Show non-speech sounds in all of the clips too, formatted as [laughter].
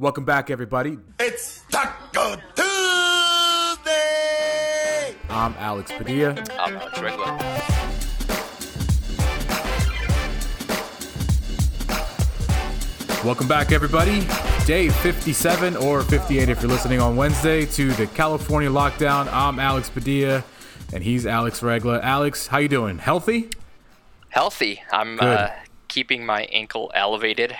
Welcome back, everybody. It's Taco Tuesday. I'm Alex Padilla. I'm Alex Regla. Welcome back, everybody. Day 57 or 58 if you're listening on Wednesday to the California lockdown. I'm Alex Padilla, and he's Alex Regla. Alex, how you doing? Healthy? Healthy. I'm uh, keeping my ankle elevated,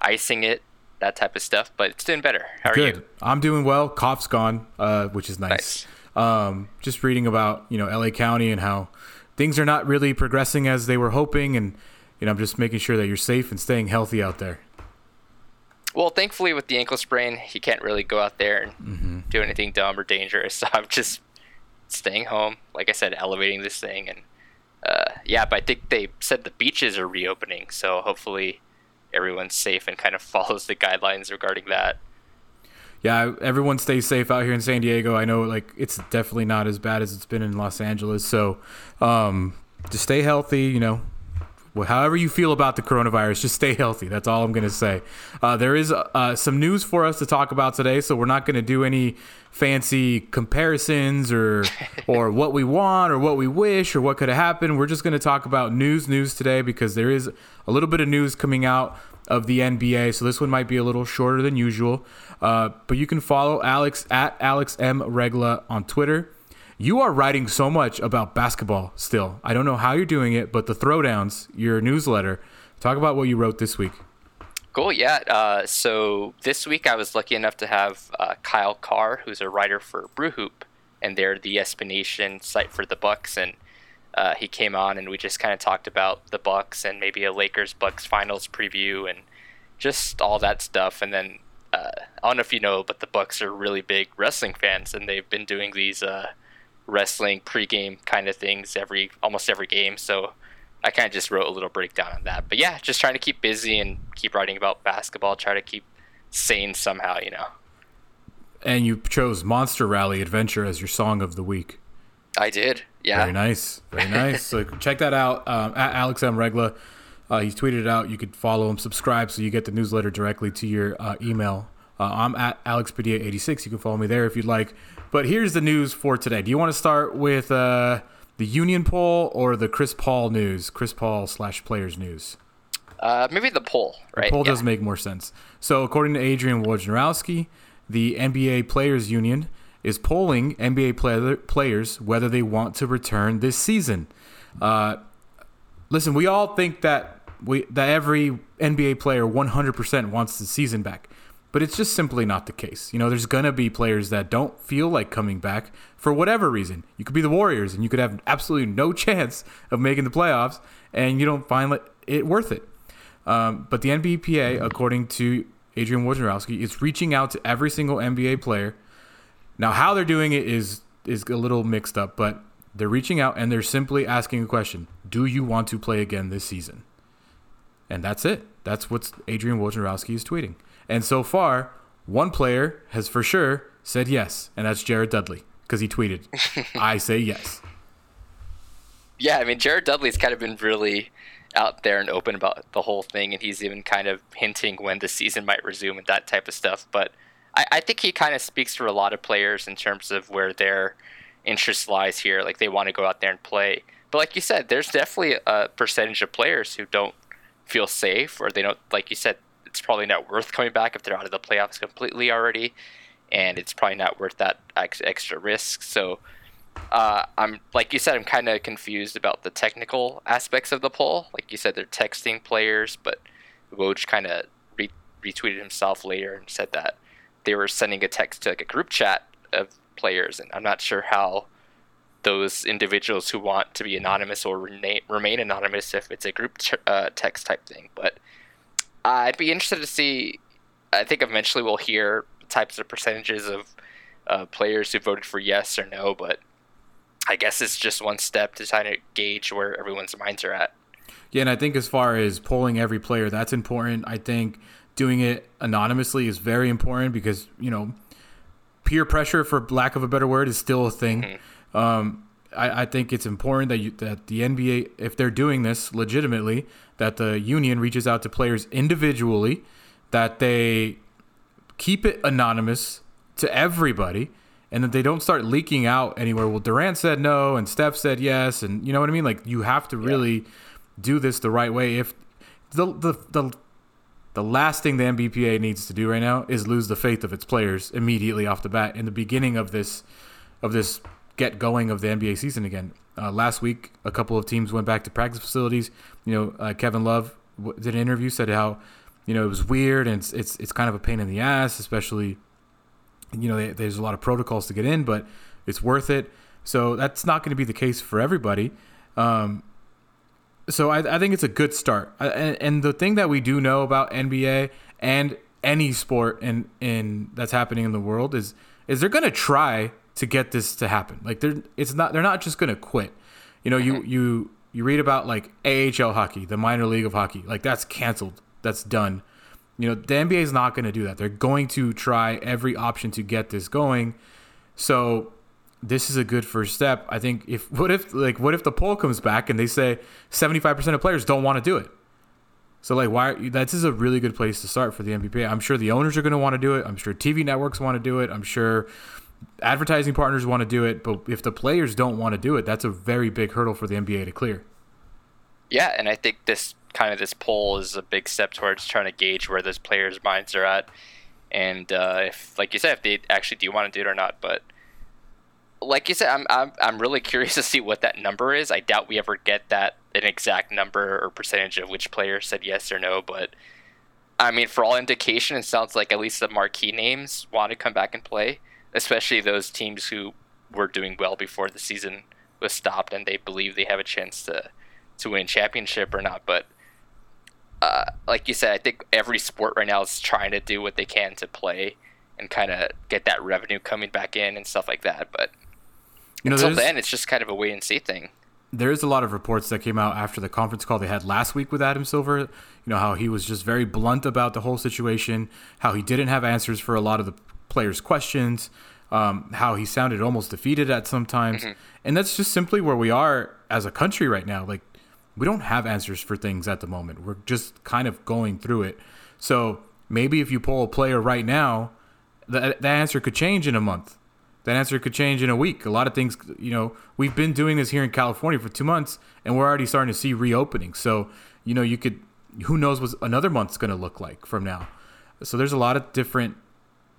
icing it, that type of stuff, but it's doing better. How are you? Good. I'm doing well. Cough's gone, uh, which is nice. Um, just reading about you know LA County and how things are not really progressing as they were hoping, and you know I'm just making sure that you're safe and staying healthy out there. Well, thankfully, with the ankle sprain, you can't really go out there and Mm-hmm. do anything dumb or dangerous. [laughs] So I'm just staying home. Like I said, elevating this thing, and uh, yeah. But I think they said the beaches are reopening, so hopefully everyone's safe and kind of [laughs] follows the guidelines regarding that. yeah, everyone stays safe out here in San Diego. I know like it's definitely not as bad as it's been in Los Angeles. So um, just stay healthy. You know, however you feel about the coronavirus, just stay healthy. That's all I'm going to say. Uh, there is uh, some news for us to talk about today, so we're not going to do any fancy comparisons or [laughs] or what we want or what we wish or what could have happened. We're just going to talk about news news today because there is a little bit of news coming out of the NBA. So this one might be a little shorter than usual. Uh, but you can follow Alex at Alex M Regla on Twitter. You are writing so much about basketball still. I don't know how you're doing it, but the throwdowns, your newsletter, talk about what you wrote this week. Cool, yeah. Uh, so this week I was lucky enough to have uh, Kyle Carr, who's a writer for Brewhoop, and they're the SB Nation site for the Bucks, and uh, he came on and we just kind of talked about the Bucks and maybe a Lakers Bucks finals preview and just all that stuff. And then uh, I don't know if you know, but the Bucks are really big wrestling fans, and they've been doing these uh, wrestling pregame kind of things every almost every game. So I kind of just wrote a little breakdown on that. But yeah, just trying to keep busy and keep writing about basketball. Try to keep sane somehow, you know. And you chose Monster Rally Adventure as your song of the week. I did. Yeah. Very nice. Very nice. so [laughs] check that out um, at Alex M. Regla. Uh, he's tweeted it out. You could follow him, subscribe so you get the newsletter directly to your uh, email. Uh, I'm at Alex Padilla 86 You can follow me there if you'd like. But here's the news for today. Do you want to start with uh, the Union poll or the Chris Paul news? Chris Paul slash players news. Uh, maybe the poll, right? The poll yeah. does make more sense. So, according to Adrian Wojnarowski, the NBA Players Union is polling NBA play- players whether they want to return this season. Uh, listen, we all think that we that every NBA player 100% wants the season back, but it's just simply not the case. You know, there's gonna be players that don't feel like coming back for whatever reason. You could be the Warriors, and you could have absolutely no [laughs] chance of making the playoffs, and you don't find it worth it. Um, but the NBPA, according to Adrian Wojnarowski, is reaching out to every single NBA player. Now, how they're doing it is is a little mixed up, but they're reaching out and they're simply asking a question: Do you want to play again this season? And that's it. That's what Adrian Wojnarowski is tweeting. And so far, one player has for sure said yes, and that's Jared Dudley because he tweeted, [laughs] "I say yes." Yeah, I mean, Jared Dudley's kind of been really out there and open about the whole thing, and he's even kind of hinting when the season might resume and that type of stuff. But I, I think he kind of speaks for a lot of players in terms of where their interest lies here. Like they want to go out there and play. But like you said, there's definitely a percentage of players who don't feel safe, or they don't, like you said, it's probably not worth coming back if they're out of the playoffs completely already, and it's probably not worth that ex- extra risk. So uh, I'm like you said, I'm kind of confused about the technical aspects of the poll. Like you said, they're texting players, but Woj kind of re- retweeted himself later and said that they were sending a text to like a group chat of players, and I'm not sure how those individuals who want to be anonymous or rena- remain anonymous if it's a group ch- uh, text type thing. But I'd be interested to see. I think eventually we'll hear types of percentages of uh, players who voted for yes or no, but I guess it's just one step to try to gauge where everyone's minds are at. Yeah, and I think as far as polling every player, that's important. I think doing it anonymously is very important because you know peer pressure, for lack of a better word, is still a thing. Mm-hmm. Um, I, I, think it's important that you, that the NBA, if they're doing this legitimately, that the union reaches out to players individually, that they keep it anonymous to everybody and that they don't start leaking out anywhere. Well, Durant said no and Steph said yes, and you know what I mean. Like you have to really do this the right way. If the the the the last thing the NBPA needs to do right now is lose the faith of its players immediately off the bat in the beginning of this of this get going of the NBA season again. Uh, last week, a couple of teams went back to practice facilities. You know, uh, Kevin Love w- did an interview, said how you know it was weird and it's it's, it's kind of a pain in the ass, especially you know, there's a lot of protocols to get in, but it's worth it. So that's not going to be the case for everybody. Um, so I, I, think it's a good start. And, and, the thing that we do know about NBA and any sport in, in that's happening in the world is is they're going to try to get this to happen. Like they're it's not they're not just going to quit. You know, you you you read about like AHL hockey, the minor league of hockey, like that's canceled. That's done. You know, the NBA is not going to do that. They're going to try every option to get this going. So this is a good first step. I think if [laughs] what if like what if the poll comes back and they say 75% of players don't want to do it. So like why this is a really good place to start for the NBPA. I'm sure the owners are going to want to do it. I'm sure TV networks want to do it. I'm sure advertising partners want to do it, but if the players don't want to do it, that's a very big hurdle for the NBA to clear. Yeah, and I think this kind of this poll is a big step towards trying to gauge where those players' minds are at, and uh, if, like you said, if they actually do want to do it or not. But like you said, I'm, I'm I'm really curious to see what that number is. I doubt we ever get that an exact number or percentage of which player said yes or no. But I mean, for all indication, it sounds like at least the marquee names want to come back and play, especially those teams who were doing well before the season was stopped and they believe they have a chance to to win championship or not. But uh, like you said, I think every sport right now is trying to do what they can to play and kind of get that revenue coming back in and stuff like that. But you know, until then, it's just kind of a wait and see thing. There's a lot of reports that came out after the conference call they had last week with Adam Silver. You know how he was just very blunt about the whole situation, how he didn't have answers for a lot of the players' questions, um, how he sounded almost defeated at some times, mm-hmm. and that's just simply where we are as a country right now. Like we don't have answers for things at the moment. We're just kind of going through it. So maybe if you pull a player right now, that that answer could change in a month. That answer could change in a week. A lot of things, you know, we've been doing this here in California for two months, and we're already starting to see reopening. So, you know, you could, who knows what another month's going to look like from now. So there's a lot of different.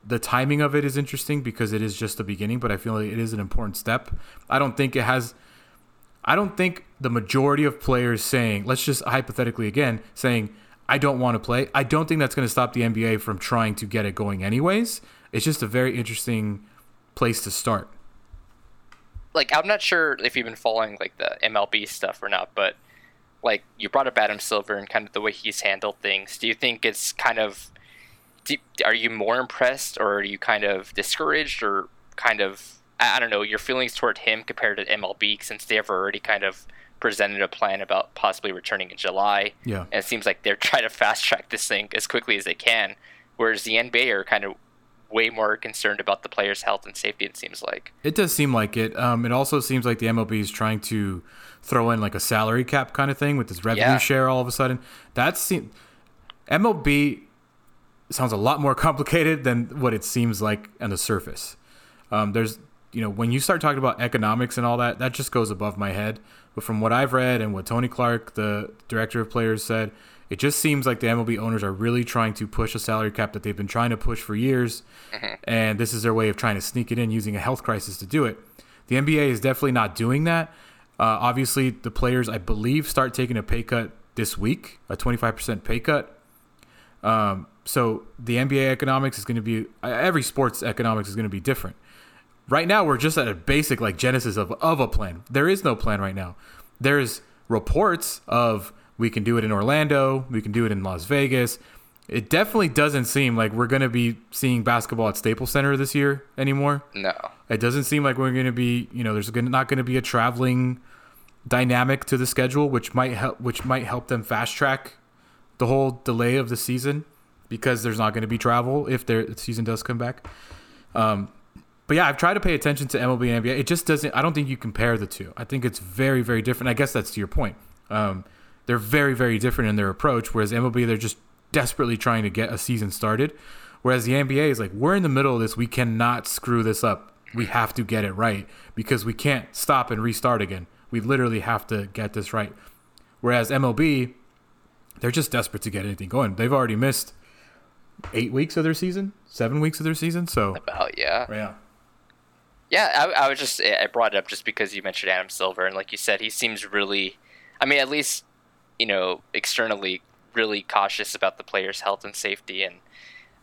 The timing of it is interesting because it is just the beginning, but I feel like it is an important step. I don't think it has I don't think the majority of players saying, let's just hypothetically again, saying, I don't want to play, I don't think that's going to stop the NBA from trying to get it going anyways. It's just a very interesting place to start. Like, I'm not sure if you've been following like the MLB stuff or not, but like you brought up Adam Silver and kind of the way he's handled things. Do you think it's kind of, do, are you more impressed or are you kind of discouraged or kind of I don't know your feelings toward him compared to MLB since they've already kind of presented a plan about possibly returning in July. Yeah, and it seems like they're [laughs] trying to fast track this thing as quickly as they can, whereas the NBA are kind of way more concerned about the players' health and safety. It seems like it does seem like it. Um, it also seems like the MLB is trying to throw in like a salary cap kind of thing with this revenue yeah. share. All of a sudden, that's MLB sounds a lot more [laughs] complicated than what it seems like on the surface. Um, there's you know, when you start talking about economics and all that, that just goes above my head. But from what I've read and what Tony Clark, the director of players, said, it just seems like the MLB owners are really trying to push a salary cap that they've been trying to push for years. Mm-hmm. And this is their way of trying to sneak it in using a health crisis to do it. The NBA is definitely not doing that. Uh, obviously, the players, I believe, start taking a pay cut this week, a 25% pay cut. Um, so the NBA economics is going to be, every sports economics is going to be different. Right now, we're just at a basic like genesis of, of a plan. There is no plan right now. There's reports of we can do it in Orlando, we can do it in Las Vegas. It definitely doesn't seem like we're going to be seeing basketball at Staples Center this year anymore. No. It doesn't seem like we're going to be, you know, there's not going to be a traveling dynamic to the schedule which might help which might help them fast track the whole delay of the season because there's not going to be travel if the season does come back. Um, but yeah, I've tried to pay attention to MLB and NBA. It just doesn't. I don't think you compare the two. I think it's very, very different. I guess that's to your point. Um, they're very, very different in their approach. Whereas MLB, they're just desperately trying to get a season started, Whereas the NBA is like, we're in the middle of this. We cannot screw this up. We have to get it right because we can't stop and restart again. We literally have to get this right. Whereas MLB, they're just desperate to get anything going. They've already missed eight weeks of their season, seven weeks of their season. So About yeah. yeah, Yeah, I, I was just I brought it up just because you mentioned Adam Silver, and like you said, he seems really, I mean, at least you know externally really cautious about the players' health and safety, and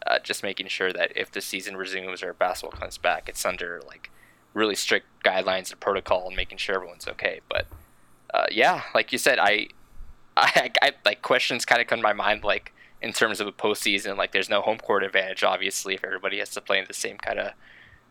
uh, just making sure that if the season resumes or basketball comes back, it's under like really strict guidelines and protocol, and making sure everyone's okay. But uh, yeah, like you said, I, [laughs] I, I like questions kind of come to my mind like in terms of a postseason, like there's no home court advantage, obviously, if everybody has to play in the same kind of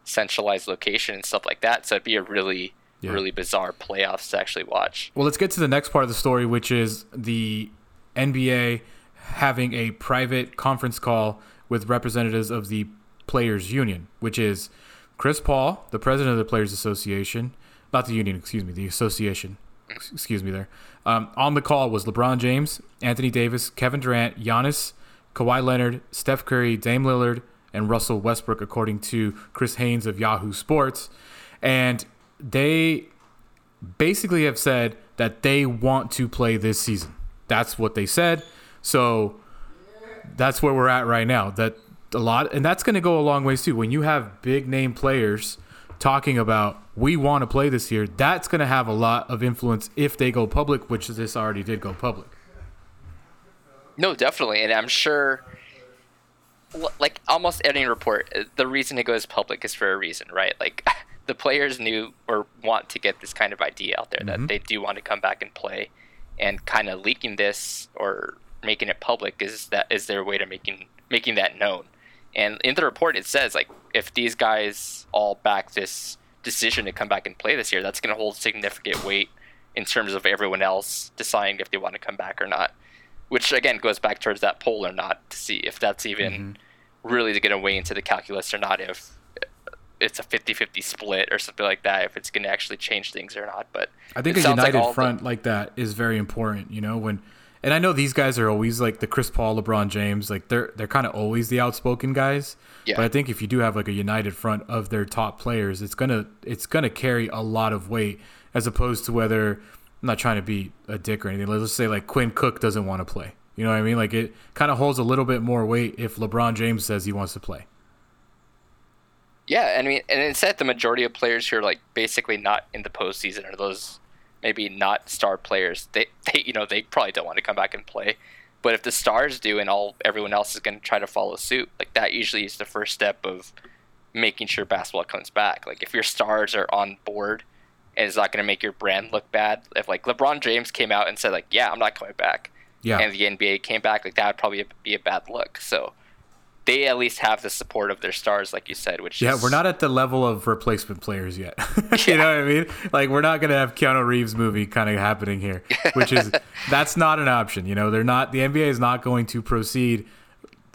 centralized location and stuff like that. So it'd be a really, Yeah. really bizarre playoffs to actually watch. Well, let's get to the next part of the story, which is the NBA having a private conference call with representatives of the Players Union, which is Chris Paul, the president of the Players Association, not the union, excuse me, the association. Ex- Excuse me there. Um, on the call was LeBron James, Anthony Davis, Kevin Durant, Giannis, Kawhi Leonard, Steph Curry, Dame Lillard, and Russell Westbrook, according to Chris Haynes of Yahoo Sports. And they basically have said that they want to play this season. That's what they said. So that's where we're at right now. That a lot, and that's going to go a long ways too. When you have big name players talking about we want to play this year, that's going to have a lot of influence if they go public, which this already did go public. No, definitely, and I'm sure. Like almost any report, uh, the reason it goes public is for a reason, right? Like [laughs] the players knew or want to get this kind of idea out there that they do want to come back and play, and kind of leaking this or making it public is that is their way to making making that known. And in the report, it says like if these guys all back this decision to come back and play this year, that's going to hold significant weight in terms of everyone else deciding if they want to come back or not. Which again goes back towards that poll or not to see if that's even mm-hmm. really going to weigh into the calculus or not. If uh, it's a 50-50 split or something like that, if it's going to actually change things or not. But I think a sounds like united the- front like that is very important. You know, when and I know these guys are always like the Chris Paul, LeBron James, like they're they're kind of always the outspoken guys. Yeah. But I think if you do have like a united front of their top players, it's gonna it's gonna carry a lot of weight as opposed to whether I'm not trying to be a dick or anything. Let's just say like Quinn Cook doesn't want to play. You know what I mean? Like it kind of holds a little bit more weight if LeBron James says he wants to play. Yeah, I mean, and it said the majority of players who are like basically not in the postseason are those maybe not star players. They, [laughs] they, you know, they probably don't want to come back and play. But if the stars do, and all everyone else is going to try to follow suit, like that usually is the first step of making sure basketball comes back. Like if your stars are on board, and it's not going to make your brand look bad. If like LeBron James came out and said like, "Yeah, I'm not coming back," Yeah. and the NBA came back, like that would probably be a bad look. So they at least have the support of their stars, like you said, which Yeah, is, we're not at the level of replacement players yet. [laughs] you know what I mean? Like we're not gonna have Keanu Reeves movie kind of happening here, which is [laughs] that's not an option. You know, they're not. The NBA is not going to proceed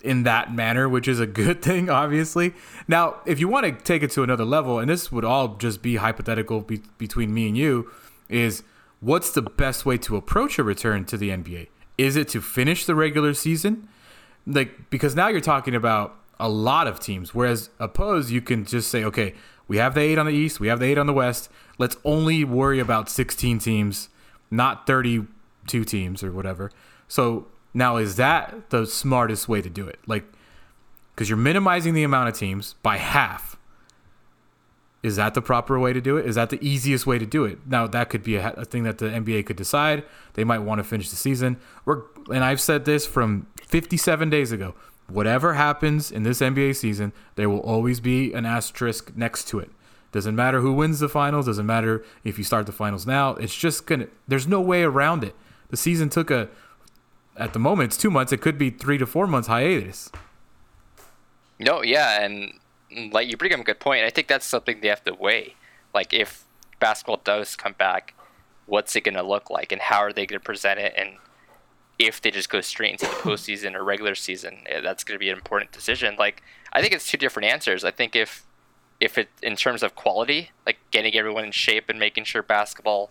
in that manner, which is a good [laughs] thing, obviously. Now, if you want to take it to another level, and this would all just be hypothetical be- between me and you, is what's the best way to approach a return to the NBA? Is it to finish the regular season? Like because now you're talking about a lot of teams whereas opposed you can just say okay we have the eight on the east we have the eight on the west. Let's only worry about 16 teams not 32 teams or whatever. So now is that the smartest way to do it? Like because you're minimizing the amount of teams by half is that the proper way to do it? Is that the easiest way to do it? Now that could be a, a thing that the NBA could decide. They might want to finish the season. We're, and I've said this from 57 days ago. Whatever happens in this NBA season, there will always be an asterisk next to it. Doesn't matter who wins the finals. Doesn't matter if you start the finals now. It's just gonna. There's no way around it. The season took a. At the moment, it's two months. It could be three to four months hiatus. No, yeah, and like you bring up a good point. I think that's something they have to weigh. Like if basketball does come back, what's it going to look like, and how are they going to present it, and if they just go straight into the [coughs] postseason or regular season, eh, that's going to be an important decision. Like I think it's two different answers. I think if if it in terms of quality, like getting everyone in shape and making sure basketball,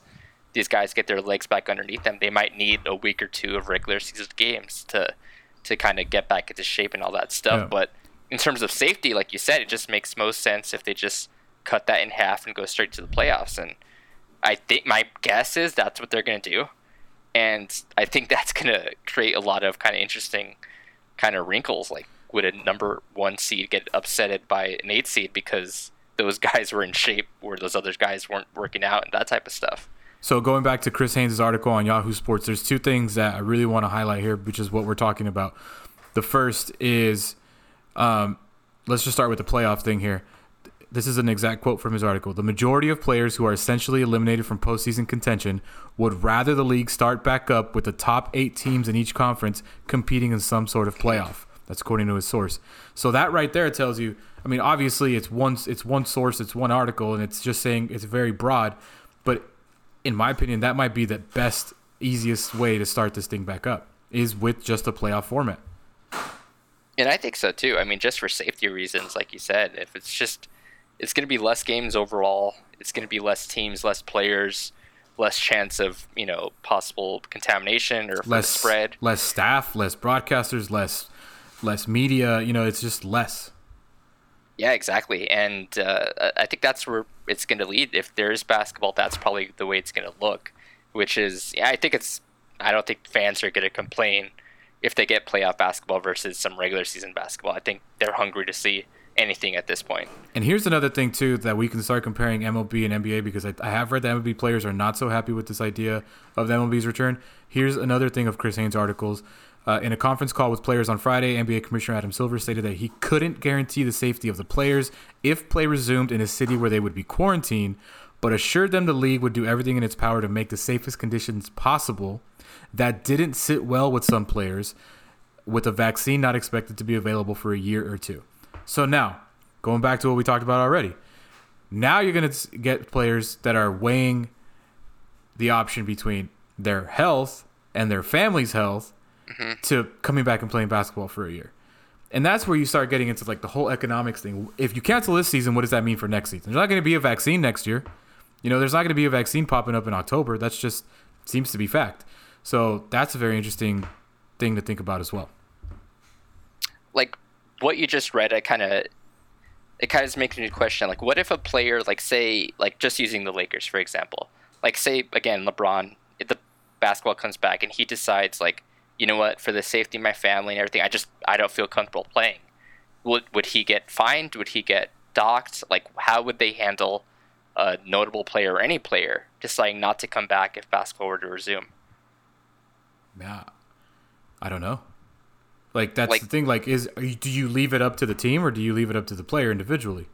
these guys get their legs back underneath them, they might need a week or two of regular season games to to kind of get back into shape and all that stuff. Yeah. But in terms of safety, like you said, it just makes most sense if they just cut that in half and go straight to the playoffs. And I think my guess is that's what they're going to do. And I think [laughs] that's going to create a lot of kind of interesting kind of wrinkles. Like, would a number one seed get upsetted by an eight seed because those [laughs] guys were in shape where those other guys weren't working out and that type of stuff? So going back to Chris Haynes' article on Yahoo Sports, there's two things that I really want to highlight here, which is what we're talking about. The first is, um, let's just start with the playoff thing here. This is an exact quote from his article. The majority of players who are essentially eliminated from postseason contention would rather the league start back up with the top eight teams in each conference competing in some sort of playoff. That's according to his source. So that right there tells you. I mean, obviously it's one it's one source, it's one article, and it's just saying it's very broad. But in my opinion, that might be the best, easiest way to start this thing back up is with just a playoff format. And I think so too. I mean, just for safety reasons, like you said, if it's just, it's going to be less games overall. It's going to be less teams, less players, less chance of you know possible contamination or less spread. Less staff, less broadcasters, less less media. You know, it's just less. Yeah, exactly. And uh, I think that's where it's going to lead. If there is basketball, that's probably the way it's going to look. Which is, yeah, I think it's. I don't think fans are going to complain if they get playoff basketball versus some regular season basketball. I think they're hungry to see anything at this point. And here's another thing too that we can start comparing MLB and NBA because I, I have read that MLB players are not so happy with this idea of the MLB's return. Here's another thing of Chris Haynes' articles. Uh, in a conference call with players on Friday, NBA Commissioner Adam Silver stated that he couldn't guarantee the safety of the players if play resumed in a city where they would be quarantined, but assured them the league would do everything in its power to make the safest conditions possible. That didn't sit well with some players, with a vaccine not expected to be available for a year or two. So now, going back to what we talked about already, now you're going to get players that are weighing the option between their health and their family's health mm-hmm. to coming back and playing basketball for a year. And that's where you start getting into like the whole economics thing. If you cancel this season, what does that mean for next season? There's not going to be a vaccine next year. You know, there's not going to be a vaccine popping up in October. That's just seems to be fact. So that's a very interesting thing to think about as well. Like what you just read, I kind of it kind of makes me question like what if a player like say like just using the Lakers for example, like say again LeBron, if the basketball comes back and he decides like you know what, for the safety of my family and everything, I just I don't feel comfortable playing. Would would he get fined? Would he get docked? Like how would they handle a notable player or any player deciding not to come back if basketball were to resume? Yeah, I don't know. Like that's like, the thing. Like, is you, do you leave it up to the team or do you leave it up to the player individually?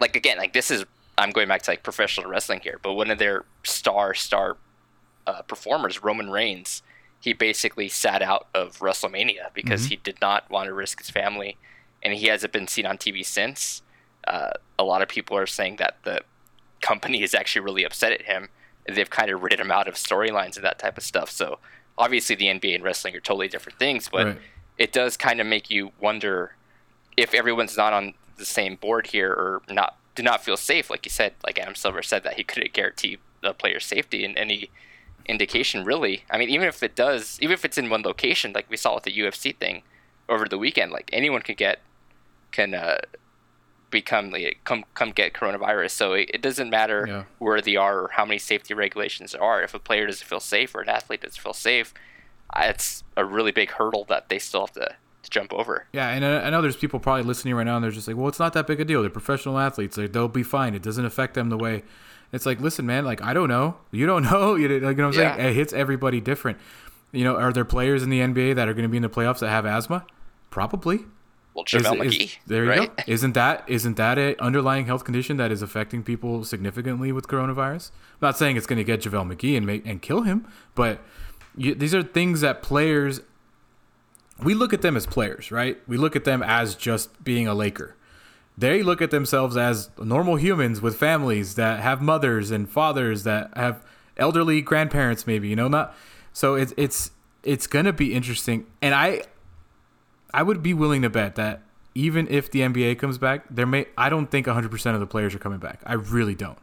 Like again, like this is I'm going back to like professional wrestling here, but one of their star star uh, performers, Roman Reigns, he basically sat out of WrestleMania because mm-hmm. he did not want to risk his family, and he hasn't been seen on TV since. Uh, a lot of people are saying that the company is actually really upset at him. They've kind of written him out of storylines and that type of stuff. So obviously, the NBA and wrestling are totally different things, but right. it does kind of make you wonder if everyone's not on the same board here or not do not feel safe. Like you said, like Adam Silver said that he couldn't guarantee the player's safety in any indication really. I mean, even if it does, even if it's in one location, like we saw with the UFC thing over the weekend, like anyone could get can uh, become like come come get coronavirus. So it, it doesn't matter yeah. where they are or how many safety regulations there are. If a player doesn't feel safe or an athlete doesn't feel safe, it's a really big hurdle that they still have to, to jump over. Yeah, and I know there's people probably listening right now, and they're just like, "Well, it's not that big a deal. They're professional athletes. Like, they'll be fine. It doesn't affect them the way." It's like, listen, man, like I don't know, you don't [laughs] know, you know, what I'm yeah. saying? It hits everybody different. You know, are there players in the NBA that are going to be in the playoffs that have asthma? Probably. Well, JaVale is, McGee. Is, there you right? go. [laughs] Isn't that isn't that an underlying health condition that is affecting people significantly with coronavirus? I'm not saying it's going to get JaVale McGee and make and kill him, but you, these are things that players. We look at them as players, right? We look at them as just being a Laker they look at themselves as normal humans with families that have mothers and fathers that have elderly grandparents maybe you know not so it's it's it's gonna be interesting and i i would be willing to bet that even if the nba comes back there may i don't think 100% of the players are coming back i really don't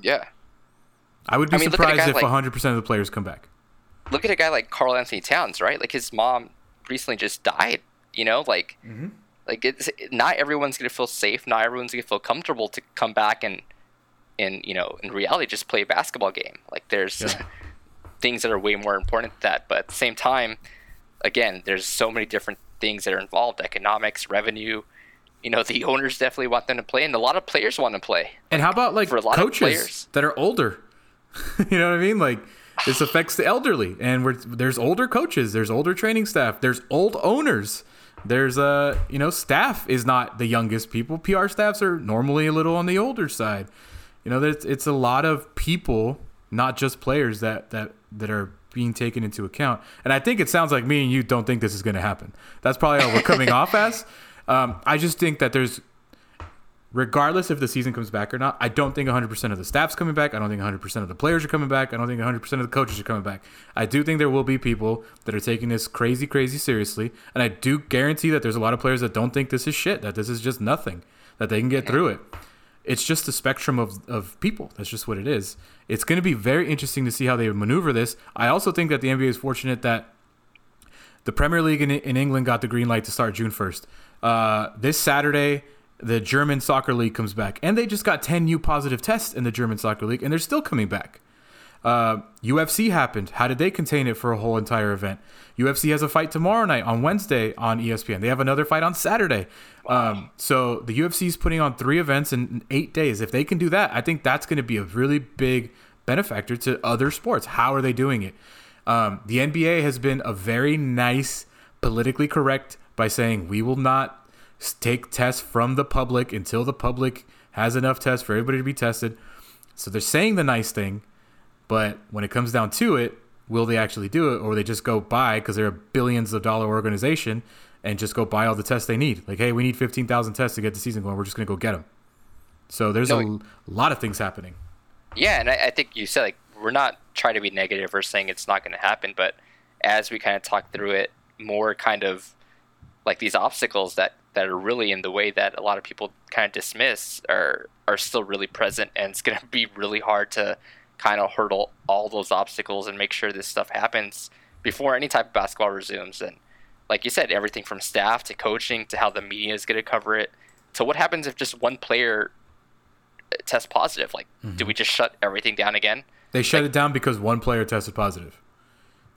yeah i would be I mean, surprised if like, 100% of the players come back look at a guy like Karl-Anthony Towns right like his mom recently just died you know like mm-hmm Like it's not everyone's gonna feel safe. Not everyone's gonna feel comfortable to come back and and you know in reality just play a basketball game. Like there's Yeah. [laughs] things that are way more important than that. But at the same time, again, there's so many different things that are involved: economics, revenue. You know, [laughs] the owners definitely want them to play, and a lot of players want to play. And how about like For a lot of coaches players. that are older? [laughs] you know what I mean? Like this affects the elderly, and we're, there's older coaches, there's older training staff, there's old owners. There's uh, you know, staff is not the youngest people. PR staffs are normally a little on the older side. You know, there's it's a lot of people, not just players that that that are being taken into account. And I think it sounds like me and you don't think this is going to happen. That's probably how we're coming off as. [laughs] Um, I just think that there's regardless if the season comes back or not, I don't think 100% of the staff's coming back. I don't think 100% of the players are coming back. I don't think 100% of the coaches are coming back. I do think there will be people that are taking this crazy, crazy seriously. And I do guarantee that there's a lot of players that don't think this is shit, that this is just nothing, that they can get through it. It's just a spectrum of, of people. That's just what it is. It's going to be very interesting to see how they maneuver this. I also think that the NBA is fortunate that the Premier League in, in England got the green light to start June 1st. Uh, this Saturday, the German Soccer League comes back, and they just got 10 new positive tests in the German Soccer League, and they're still coming back. Uh, UFC happened. How did they contain it for a whole entire event? UFC has a fight tomorrow night on Wednesday on ESPN. They have another fight on Saturday. Um, so the UFC is putting on three events in eight days. If they can do that, I think that's going to be a really big benefactor to other sports. How are they doing it? Um, the NBA has been a very nice, politically correct by saying we will not take tests from the public until the public has enough tests for everybody to be tested. So they're saying the nice thing, but when it comes down to it, will they actually do it, or they just go buy because they're a billions of dollar organization and just go buy all the tests they need? Like, hey, we need fifteen thousand tests to get the season going. We're just gonna go get them. So there's a No, lot of things happening. Yeah, and I, I think you said like we're not trying to be negative or saying it's not going to happen, but as we kind of talk through it, more kind of like these obstacles that that are really in the way that a lot of people kind of dismiss are are still really present, and it's going to be really hard to kind of hurdle all those obstacles and make sure this stuff happens before any type of basketball resumes. And like you said, everything from staff to coaching to how the media is going to cover it to what happens if just one player test positive. Like, do we just shut everything down again? They shut it down because one player tested positive.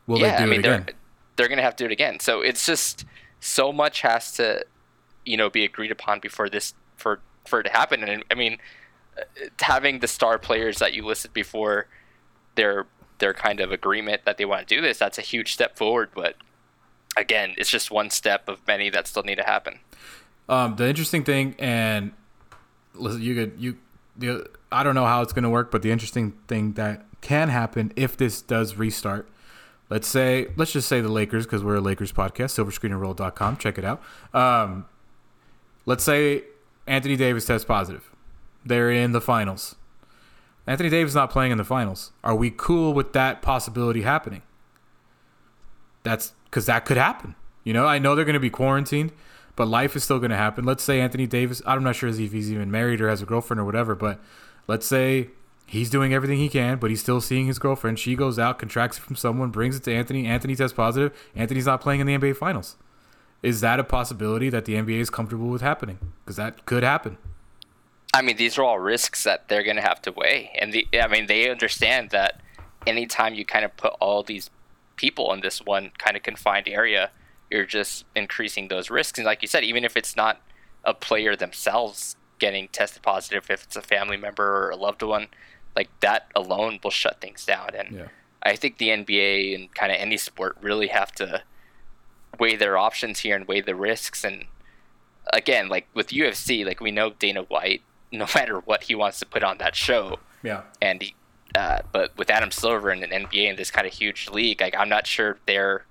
Will yeah, they I do mean it they're again? they're gonna have to do it again. So it's just so much has to, you know, be agreed upon before this for for it to happen. And I mean, uh, having the star players that you listed before, their their kind of agreement that they want to do this, that's a huge step forward. But again, it's just one step of many that still need to happen. Um, the interesting thing, and listen, you could you, I don't know how it's going to work, but the interesting thing that can happen if this does restart. Let's say, let's just say the Lakers, because we're a Lakers podcast, silverscreenandroll.com. Check it out. Um, let's say Anthony Davis tests positive. They're in the finals. Anthony Davis not playing in the finals. Are we cool with that possibility happening? That's because that could happen. You know, I know they're going to be quarantined, but life is still going to happen. Let's say Anthony Davis, I'm not sure if he's even married or has a girlfriend or whatever, but let's say he's doing everything he can, but he's still seeing his girlfriend. She goes out, contracts it from someone, brings it to Anthony. Anthony tests positive. Anthony's not playing in the NBA Finals. Is that a possibility that the NBA is comfortable with happening? Because that could happen. I mean, these are all risks that they're going to have to weigh, and the I mean, they understand that anytime you kind of put all these people in this one kind of confined area, you're just increasing those risks. And like you said, even if it's not a player themselves getting tested positive, if it's a family member or a loved one, like that alone will shut things down. And Yeah. I think the NBA and kind of any sport really have to weigh their options here and weigh the risks. And again, like with UFC, like we know Dana White, no [laughs] matter what he wants to put on that show, Yeah. and he, uh, but with Adam Silver and an NBA in this kind of huge league, like I'm not sure they're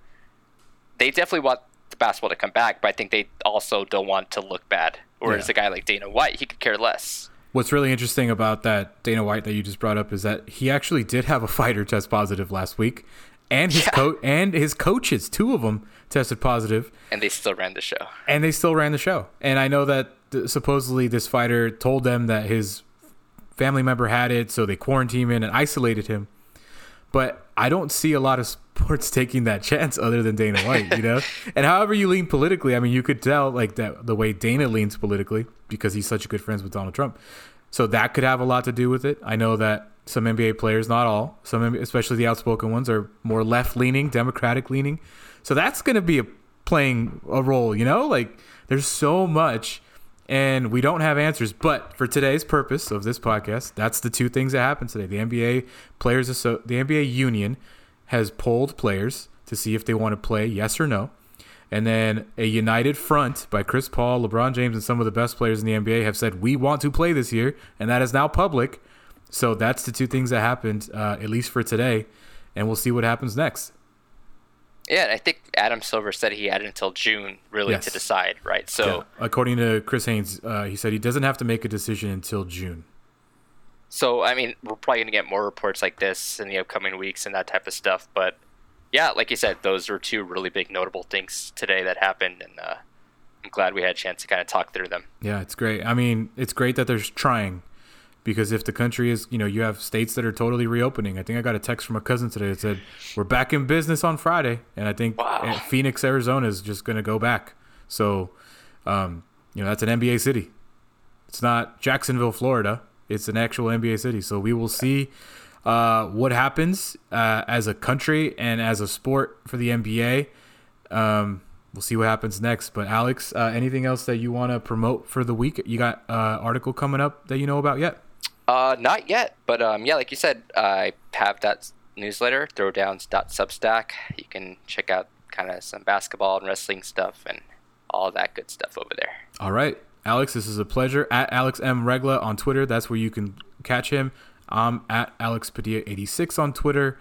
they definitely want the basketball to come back, but I think they also don't want to look bad. Whereas Yeah. a guy like Dana White, he could care less. What's really interesting about that Dana White that you just brought up is that he actually did have a [laughs] fighter test positive last week, and his Yeah. co- and his coaches, two of them, tested positive, And they still ran the show. and they still ran the show. And I know that th- supposedly this fighter told them that his family member had it, so they quarantined him and isolated him. But I don't see a lot of sports [laughs] taking that chance other than Dana White, you know? [laughs] and however you lean politically, I mean, you could tell like that the way Dana leans politically because he's such good friends with Donald Trump. So that could have a lot to do with it. I know that some NBA players, not all, some especially the outspoken ones are more left leaning, democratic leaning. So that's going to be a, playing a role, you know? Like there's so much and we don't have answers. But for today's purpose of this podcast, that's the two things that happened today. The NBA players, the NBA union has polled players to see if they want to play, yes or no. And then a united front by Chris Paul, LeBron James, and some of the best players in the NBA have said we want to play this year, and that is now public. So that's the two things that happened, uh, at least for today, and we'll see what happens next. Yeah, I think Adam Silver said he had until June really yes. to decide, right? So, yeah. according to Chris Haynes, uh, he said he doesn't have to make a decision until June. So, I mean, we're probably going to get more reports like this in the upcoming weeks and that type of stuff. But yeah, like you said, those were two really big notable things today that happened, and uh, I'm glad we had a chance to kind of talk through them. Yeah, it's great. I mean, it's great that they're trying because if the country is, you know, you have states that are totally reopening. I think I got a text from a cousin today that said we're back in business on Friday, and I think wow. Phoenix, Arizona is just going to go back. So, um, you know, that's an NBA city. It's not Jacksonville, Florida. It's an actual NBA city. So we will see uh, what happens uh, as a country and as a sport for the NBA. Um, we'll see what happens next. But Alex, uh, anything else that you want to promote for the week? You got uh, article coming up that you know about yet? Uh, not yet, but um, yeah, like you said, I have that newsletter, throwdowns.substack. You can check out kind of some basketball and wrestling stuff and all that good stuff over there. All right, Alex, this is a pleasure. At Alex M Regla on Twitter, that's where you can catch him. I'm at Alex Padilla86 on Twitter.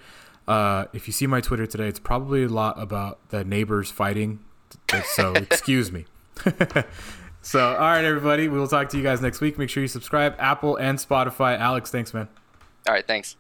Uh, if you see my Twitter today, it's probably a lot about the neighbors fighting. So [laughs] excuse me. [laughs] So, all right, everybody. We will talk to you guys next week. Make sure you subscribe, Apple and Spotify. Alex, thanks, man. All right, thanks.